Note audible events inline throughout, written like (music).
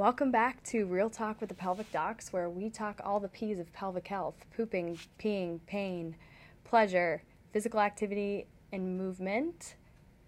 Welcome back to Real Talk with the Pelvic Docs, where we talk all the P's of pelvic health pooping, peeing, pain, pleasure, physical activity and movement,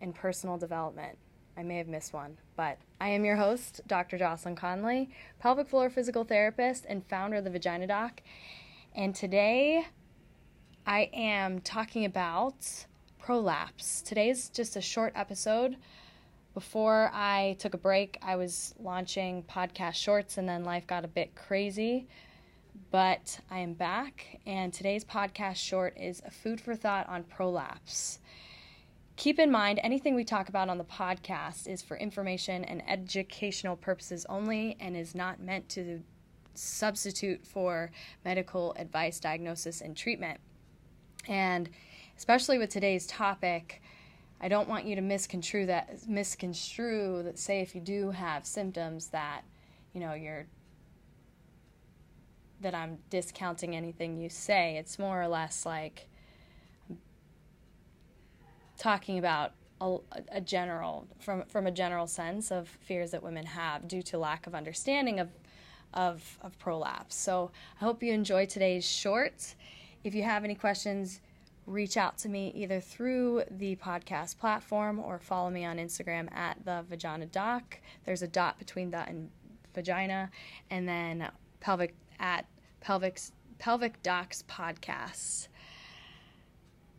and personal development. I may have missed one, but I am your host, Dr. Jocelyn Conley, pelvic floor physical therapist and founder of the Vagina Doc. And today I am talking about prolapse. Today's just a short episode. Before I took a break, I was launching podcast shorts, and then life got a bit crazy. But I am back, and today's podcast short is a food for thought on prolapse. Keep in mind, anything we talk about on the podcast is for information and educational purposes only and is not meant to substitute for medical advice, diagnosis, and treatment. And especially with today's topic, I don't want you to misconstrue that misconstrue that say if you do have symptoms that, you know, you're that I'm discounting anything you say. It's more or less like talking about a, a, general from from a general sense of fears that women have due to lack of understanding of of, of prolapse. So I hope you enjoy today's short. If you have any questions, reach out to me either through the podcast platform or follow me on Instagram at the Vagina Doc. There's a dot between that and vagina, and then pelvic at pelvic pelvic docs podcasts.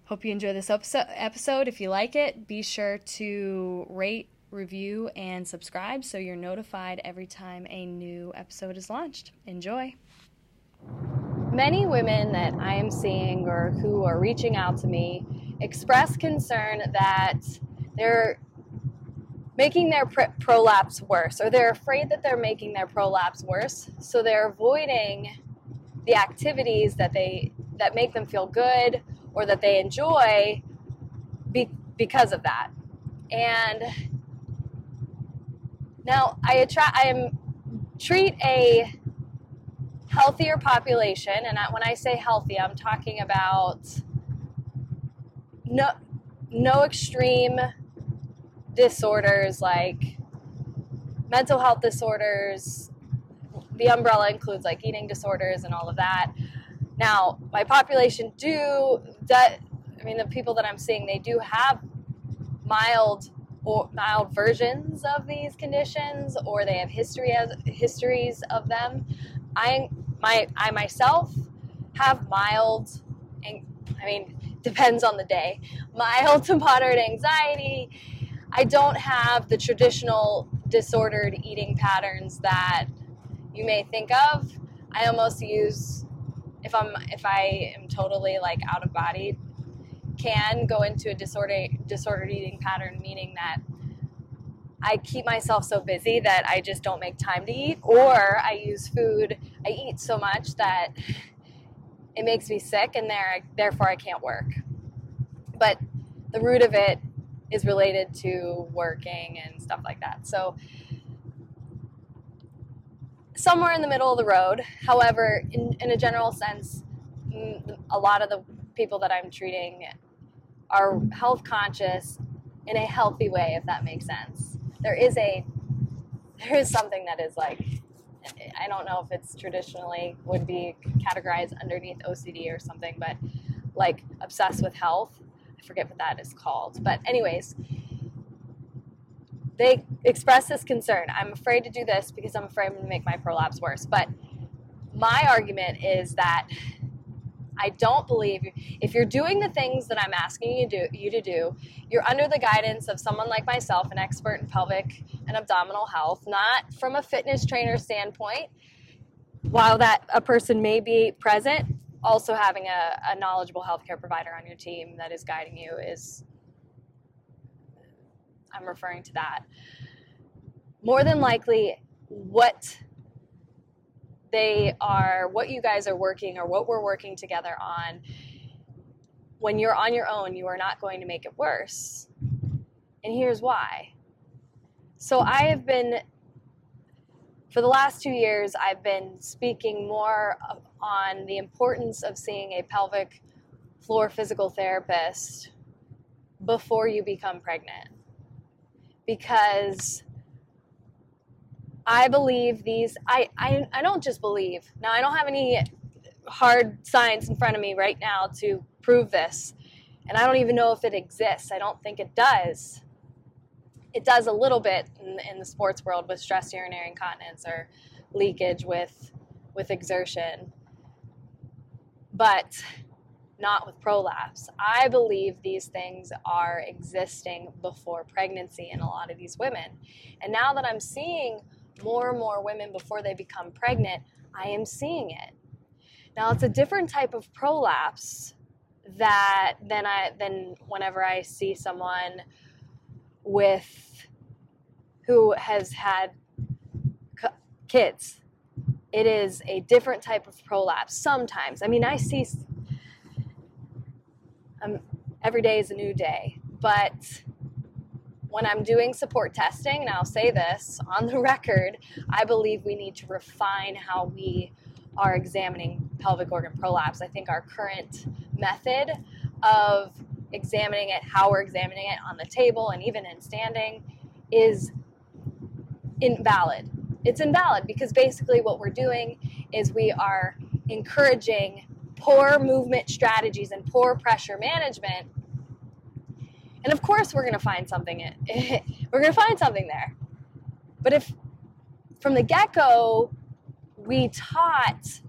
Hope you enjoy this episode. If you like it, be sure to rate, review, and subscribe so you're notified every time a new episode is launched. Enjoy. Many women that I am seeing or who are reaching out to me express concern that they're making their prolapse worse or they're afraid that they're making their prolapse worse so they're avoiding the activities that they that make them feel good or that they enjoy be, because of that. And now I attract I am treat a healthier population and when I say healthy I'm talking about no no extreme disorders like mental health disorders the umbrella includes like eating disorders and all of that now, my population do that. I mean, the people that I'm seeing, they do have mild or mild versions of these conditions, or they have history as histories of them. I my I myself have mild, I mean, depends on the day, mild to moderate anxiety. I don't have the traditional disordered eating patterns that you may think of. I almost use if I'm if I am totally like out of body, can go into a disorder disordered eating pattern, meaning that I keep myself so busy that I just don't make time to eat, or I use food. I eat so much that it makes me sick, and there therefore I can't work. But the root of it is related to working and stuff like that. So somewhere in the middle of the road. However, in, in a general sense, mm, a lot of the people that I'm treating are health conscious in a healthy way, if that makes sense. There is a there is something that is like I don't know if it's traditionally would be categorized underneath OCD or something, but like obsessed with health. I forget what that is called. But anyways, they express this concern. I'm afraid to do this because I'm afraid to make my prolapse worse. But my argument is that I don't believe if you're doing the things that I'm asking you, do, you to do, you're under the guidance of someone like myself, an expert in pelvic and abdominal health, not from a fitness trainer standpoint. While that a person may be present, also having a, a knowledgeable healthcare provider on your team that is guiding you is I'm referring to that. More than likely, what they are, what you guys are working or what we're working together on, when you're on your own, you are not going to make it worse. And here's why. So I have been, for the last two years, I've been speaking more on the importance of seeing a pelvic floor physical therapist before you become pregnant because I believe these, I, I, I don't just believe. Now, I don't have any hard science in front of me right now to prove this. And I don't even know if it exists. I don't think it does. It does a little bit in, in the sports world with stress urinary incontinence or leakage with, with exertion. But not with prolapse. I believe these things are existing before pregnancy in a lot of these women. And now that I'm seeing more and more women before they become pregnant, I am seeing it. Now it's a different type of prolapse that than I than whenever I see someone with who has had kids. It is a different type of prolapse sometimes. I mean, I see um, every day is a new day. But when I'm doing support testing, and I'll say this on the (laughs) record, I believe we need to refine how we are examining pelvic organ prolapse. I think our current method of examining it, how we're examining it on the table and even in standing, is invalid. It's invalid because basically what we're doing is we are encouraging poor movement strategies and poor pressure management. And of course, we're going to find something. (laughs) we're going to find something there. But if from the get go, we taught,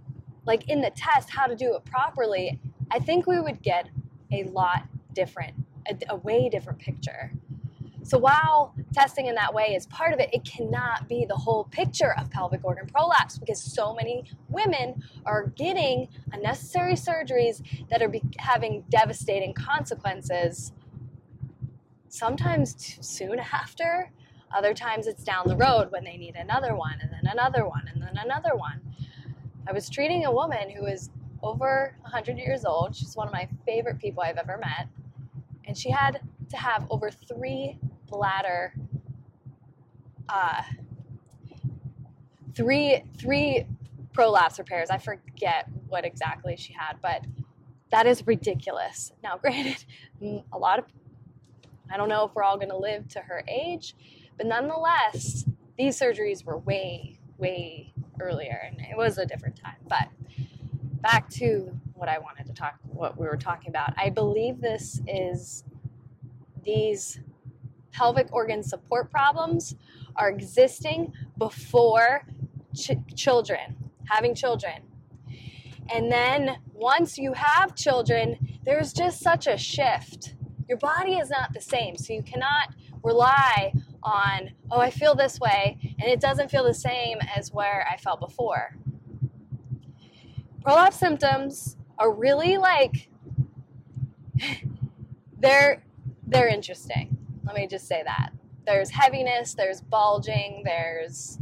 like in the test, how to do it properly, I think we would get a lot different, a, a way different picture. So while testing in that way is part of it, it cannot be the whole picture of pelvic organ prolapse because so many women are getting unnecessary surgeries that are having devastating consequences. Sometimes soon after, other times it's down the road when they need another one, and then another one, and then another one. I was treating a woman who was over 100 years old. She's one of my favorite people I've ever met. And she had to have over three bladder uh, three three prolapse repairs. I forget what exactly she had, but that is ridiculous. Now, (laughs) granted, a lot of I don't know if we're all going to live to her age, but nonetheless, these surgeries were way way earlier, and it was a different time. But back to what I wanted to talk, what we were talking about. I believe this is these pelvic organ support problems are existing before ch- children, having children. And then once you have children, there's just such a shift. Your body is not the same, so you cannot rely on, oh, I feel this way, and it doesn't feel the same as where I felt before. Prolapse symptoms are really like (laughs) they're they're interesting. Let me just say that. There's heaviness, there's bulging, there's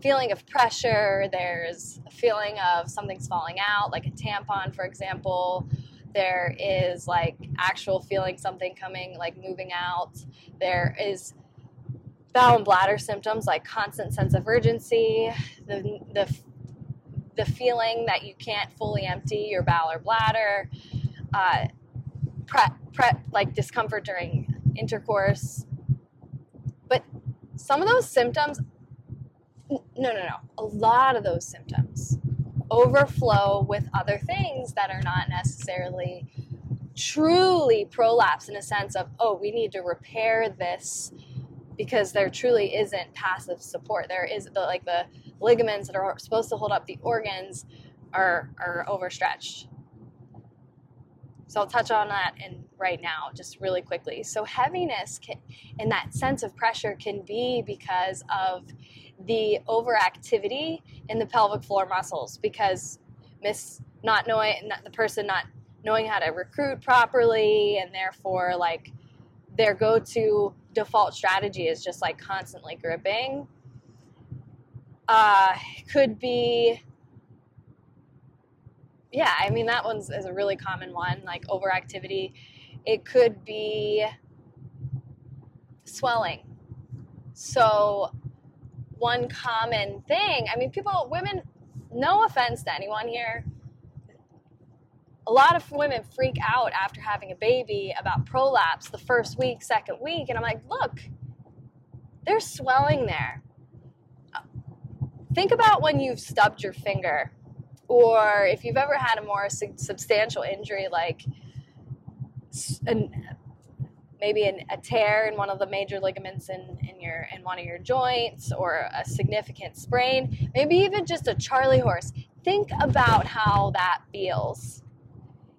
feeling of pressure, there's a feeling of something's falling out, like a tampon, for example. There is like actual feeling something coming, like moving out. There is bowel and bladder symptoms like constant sense of urgency, the, the, the feeling that you can't fully empty your bowel or bladder, uh, prep, pre, like discomfort during intercourse. But some of those symptoms, no, no, no, a lot of those symptoms overflow with other things that are not necessarily truly prolapse in a sense of, oh, we need to repair this because there truly isn't passive support. There is the, like the ligaments that are supposed to hold up the organs are, are overstretched. So I'll touch on that in right now, just really quickly. So heaviness can, and that sense of pressure can be because of the overactivity in the pelvic floor muscles because miss not knowing not the person not knowing how to recruit properly and therefore like their go-to default strategy is just like constantly gripping uh, could be yeah, I mean that one's is a really common one, like overactivity. It could be swelling. So one common thing, I mean people women no offense to anyone here. A lot of women freak out after having a baby about prolapse the first week, second week, and I'm like, look, there's swelling there. think about when you've stubbed your finger, or if you've ever had a more substantial injury like an, maybe an, a tear in one of the major ligaments in, in your in one of your joints or a significant sprain maybe even just a charley horse. Think about how that feels.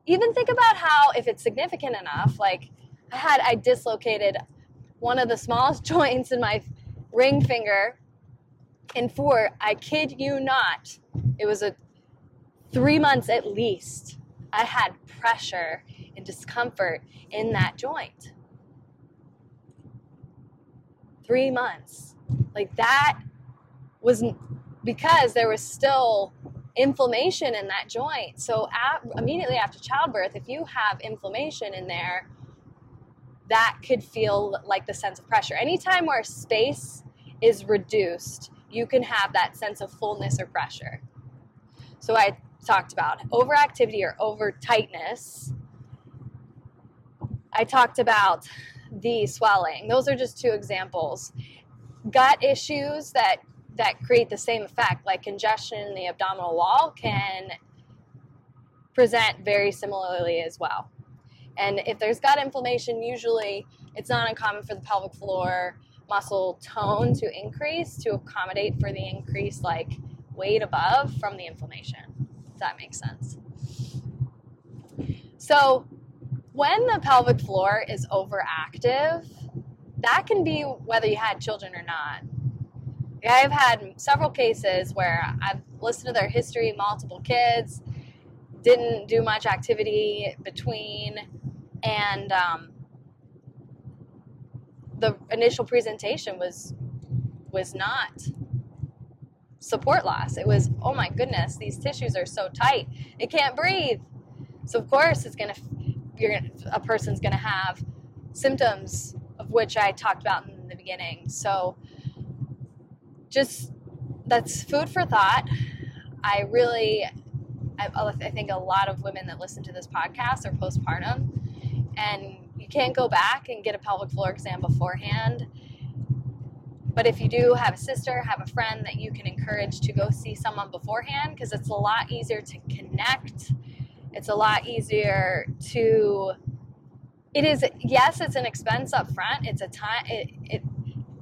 Even think about how if it's significant enough like i had i dislocated one of the smallest (laughs) joints in my ring finger and for i kid you not it was a three months at least i had pressure and discomfort in that joint three months. Like that was because there was still inflammation in that joint. So at, immediately after childbirth, if you have inflammation in there, that could feel like the sense of pressure. Anytime where space is reduced, you can have that sense of fullness or pressure. So I talked about overactivity or over tightness. I talked about the swelling. Those are just two examples. Gut issues that that create the same effect, like congestion in the abdominal wall, can present very similarly as well. And if there's gut inflammation, usually it's not uncommon for the pelvic floor muscle tone to increase to accommodate for the increased like weight above from the inflammation. If that makes sense. So when the pelvic floor is overactive, that can be whether you had children or not. I've had several cases where I've listened to their history, multiple kids, didn't do much activity between, and um, the initial presentation was was not support loss. It was, oh my goodness, these tissues are so tight, it can't breathe. So of course it's going to you're a person's going to have symptoms of which I talked about in the beginning. So just that's food for thought. I really, I, I think a lot of women that listen to this podcast are postpartum, and you can't go back and get a pelvic floor exam beforehand. But if you do have a sister, have a friend that you can encourage to go see someone beforehand, because it's a lot easier to connect it's a lot easier to it is yes it's an expense up front. It's a time it, it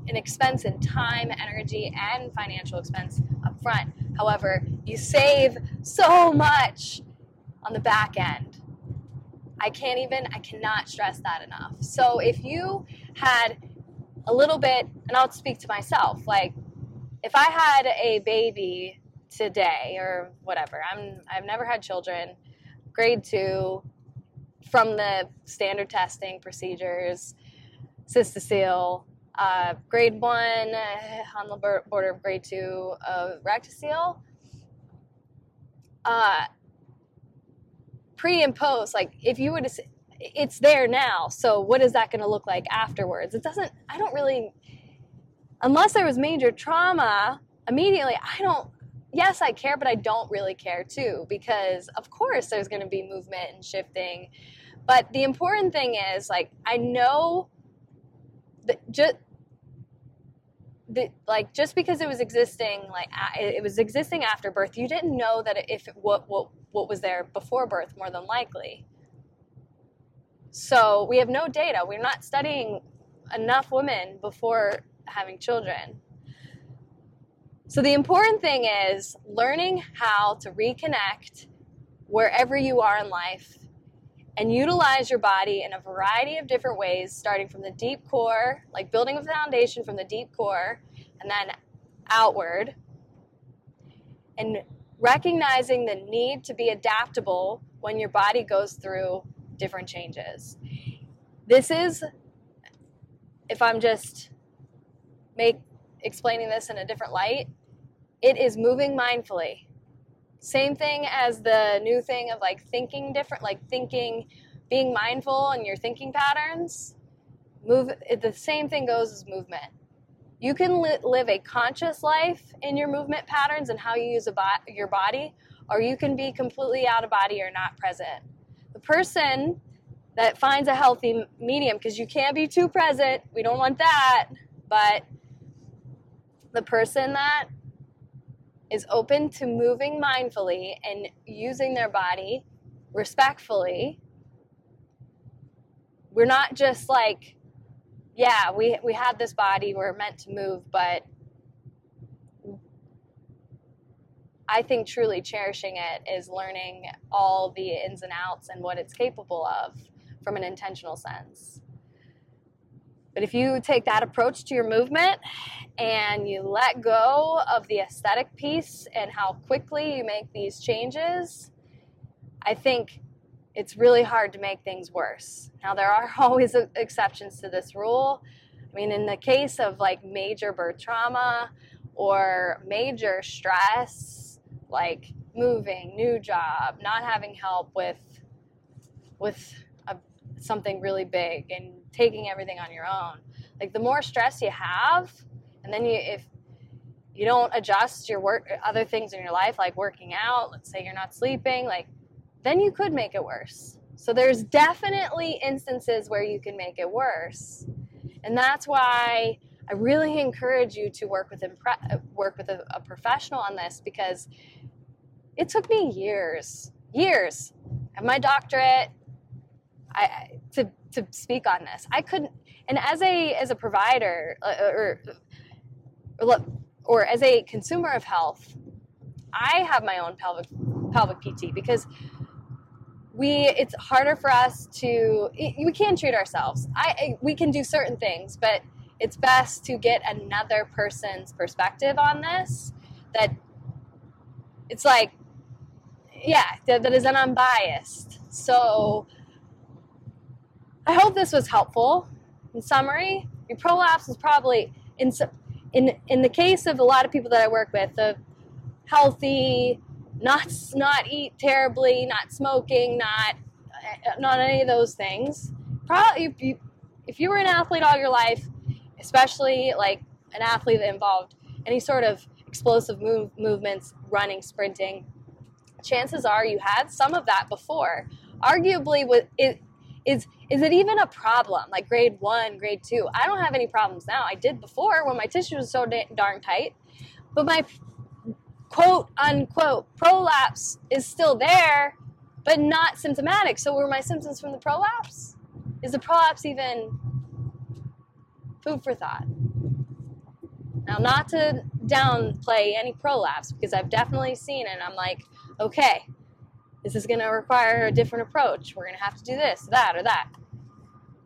an expense in time energy and financial expense up front. However you save so much on the back end. I can't even i cannot stress that enough. So if you had a little bit and i'll speak to myself like if i had a baby today or whatever i'm i've never had children grade two from the standard testing procedures, cystocele, uh, grade one uh, on the border of grade two of rectocele. Uh, pre and post, like if you were to, it's there now. So what is that going to look like afterwards? It doesn't. I don't really, unless there was major trauma immediately. I don't yes, I care, but I don't really care too, because of course there's going to be movement and shifting. But the important thing is, like, I know that just. The, like just because it was existing like it was existing after birth you didn't know that if what what what was there before birth more than likely so we have no data we're not studying enough women before having children so, the important thing is learning how to reconnect wherever you are in life and utilize your body in a variety of different ways, starting from the deep core, like building a foundation from the deep core, and then outward, and recognizing the need to be adaptable when your body goes through different changes. This is, if I'm just make explaining this in a different light, it is moving mindfully. Same thing as the new thing of like thinking different, like thinking, being mindful in your thinking patterns. Move. The same thing goes as movement. You can li- live a conscious life in your movement patterns and how you use bo- your body, or you can be completely out of body or not present. The person that finds a healthy medium, because you can't be too present, we don't want that, but the person that is open to moving mindfully and using their body respectfully, we're not just like, yeah, we, we have this body, we're meant to move, but I think truly cherishing it is learning all the ins and outs and what it's capable of from an intentional sense. But if you take that approach to your movement and you let go of the aesthetic piece and how quickly you make these changes, I think it's really hard to make things worse. Now, there are (laughs) always exceptions to this rule. I mean, in the case of like major birth trauma or major stress, like moving, new job, not having help with with a, something really big and taking everything on your own. Like the more stress you have, and then you if you don't adjust your work other things in your life like working out, let's say you're not sleeping, like then you could make it worse. So there's definitely instances where you can make it worse. And that's why I really encourage you to work with impre- work with a, a professional on this because it took me years, years. I have my doctorate I, to to speak on this. I couldn't, and as a as a provider uh, or, or or as a consumer of health, I have my own pelvic pelvic PT because we it's harder for us to we can't treat ourselves. I we can do certain things, but it's best to get another person's perspective on this. That it's like, yeah, that, that is an unbiased. So I hope this was helpful. In summary, your prolapse is probably in in in the case of a lot of people that I work with, the healthy not not eat terribly, not smoking, not eh, eh, not any of those things. Probably if you if you were an athlete all your life, especially like an athlete that involved any sort of explosive move, movements, running, sprinting, chances are you had some of that before. Arguably, with it is is it even a problem? Like grade one, grade two, I don't have any problems now. I did before when my tissue was so darn tight, but my quote unquote prolapse is still there, but not symptomatic. So were my symptoms from the prolapse? Is the prolapse even food for thought? Now, not to downplay any prolapse because I've definitely seen it. I'm like, okay, this is going to require a different approach. We're going to have to do this, that, or that.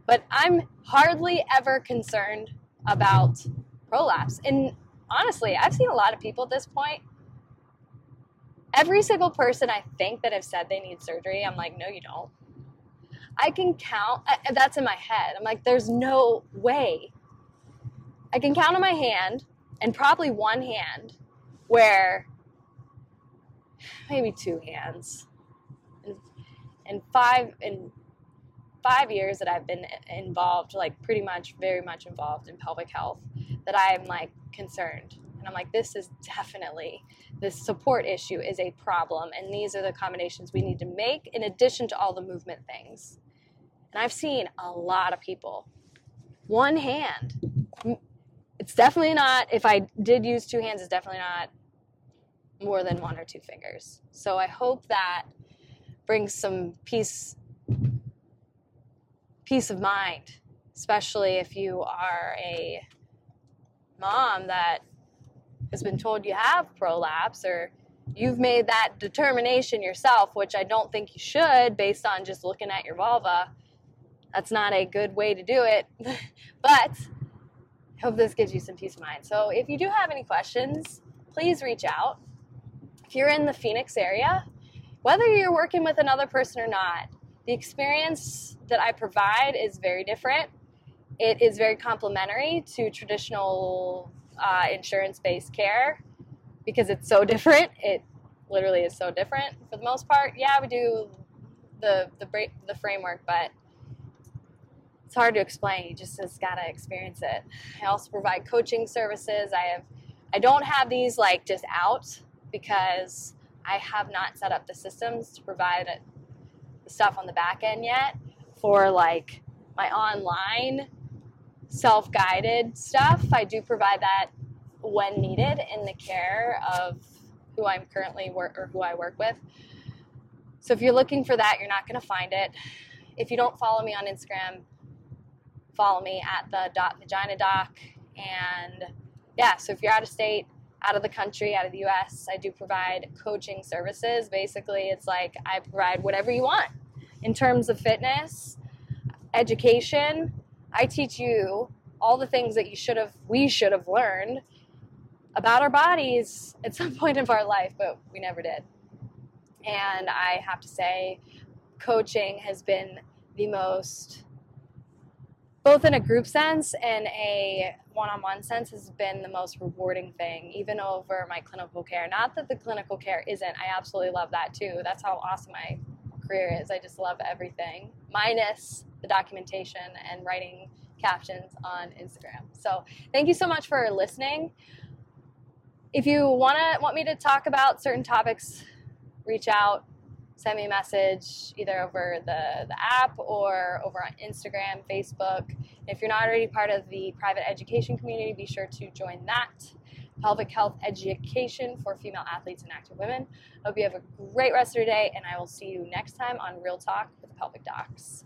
But I'm hardly ever concerned about prolapse. And honestly, I've seen a lot of people at this point every single person I think that have said they need surgery, I'm like, no, you don't. I can count, that's in my head. I'm like, there's no way. I can count on my hand, and probably one hand, where maybe two hands. And five, in five years that I've been involved, like pretty much very much involved in pelvic health, that I'm like concerned. And I'm like, this is definitely this support issue is a problem, and these are the combinations we need to make in addition to all the movement things. And I've seen a lot of people. One hand. It's definitely not, if I did use two hands, it's definitely not more than one or two fingers. So I hope that brings some peace peace of mind, especially if you are a mom that has been told you have prolapse or you've made that determination yourself, which I don't think you should based on just looking at your vulva. That's not a good way to do it. (laughs) but I hope this gives you some peace of mind. So if you do have any questions, please reach out. If you're in the Phoenix area, whether you're working with another person or not, the experience that I provide is very different. It is very complementary to traditional uh, insurance-based care because it's so different. It literally is so different for the most part. Yeah, we do the the the framework, but it's hard to explain. You just just gotta experience it. I also provide coaching services. I have I don't have these like just out because I have not set up the systems to provide the stuff on the back end yet for like my online self-guided stuff. I do provide that when needed in the care of who I'm currently work or who I work with. So if you're looking for that, you're not going to find it. If you don't follow me on Instagram, follow me at the dot vagina doc. And yeah, so if you're out of state, out of the country, out of the US, I do provide coaching services. Basically, it's like I provide whatever you want in terms of fitness, education. I teach you all the things that you should have, we should have learned about our bodies at some (laughs) point of our life, but we never did. And I have to say, coaching has been the most, both in a group sense and a one on one sense, has been the most rewarding thing, even over my clinical care. Not that the clinical care isn't, I absolutely love that too. That's how awesome my career is. I just love everything, minus the documentation and writing captions on Instagram. So, thank you so much for listening. If you want to want me to talk about certain topics, reach out, send me a message either over the, the app or over on Instagram, Facebook. If you're not already part of the private education community, be sure to join that. Pelvic Health Education for Female Athletes and Active Women. I hope you have a great rest of your day, and I will see you next time on Real Talk with the Pelvic Docs.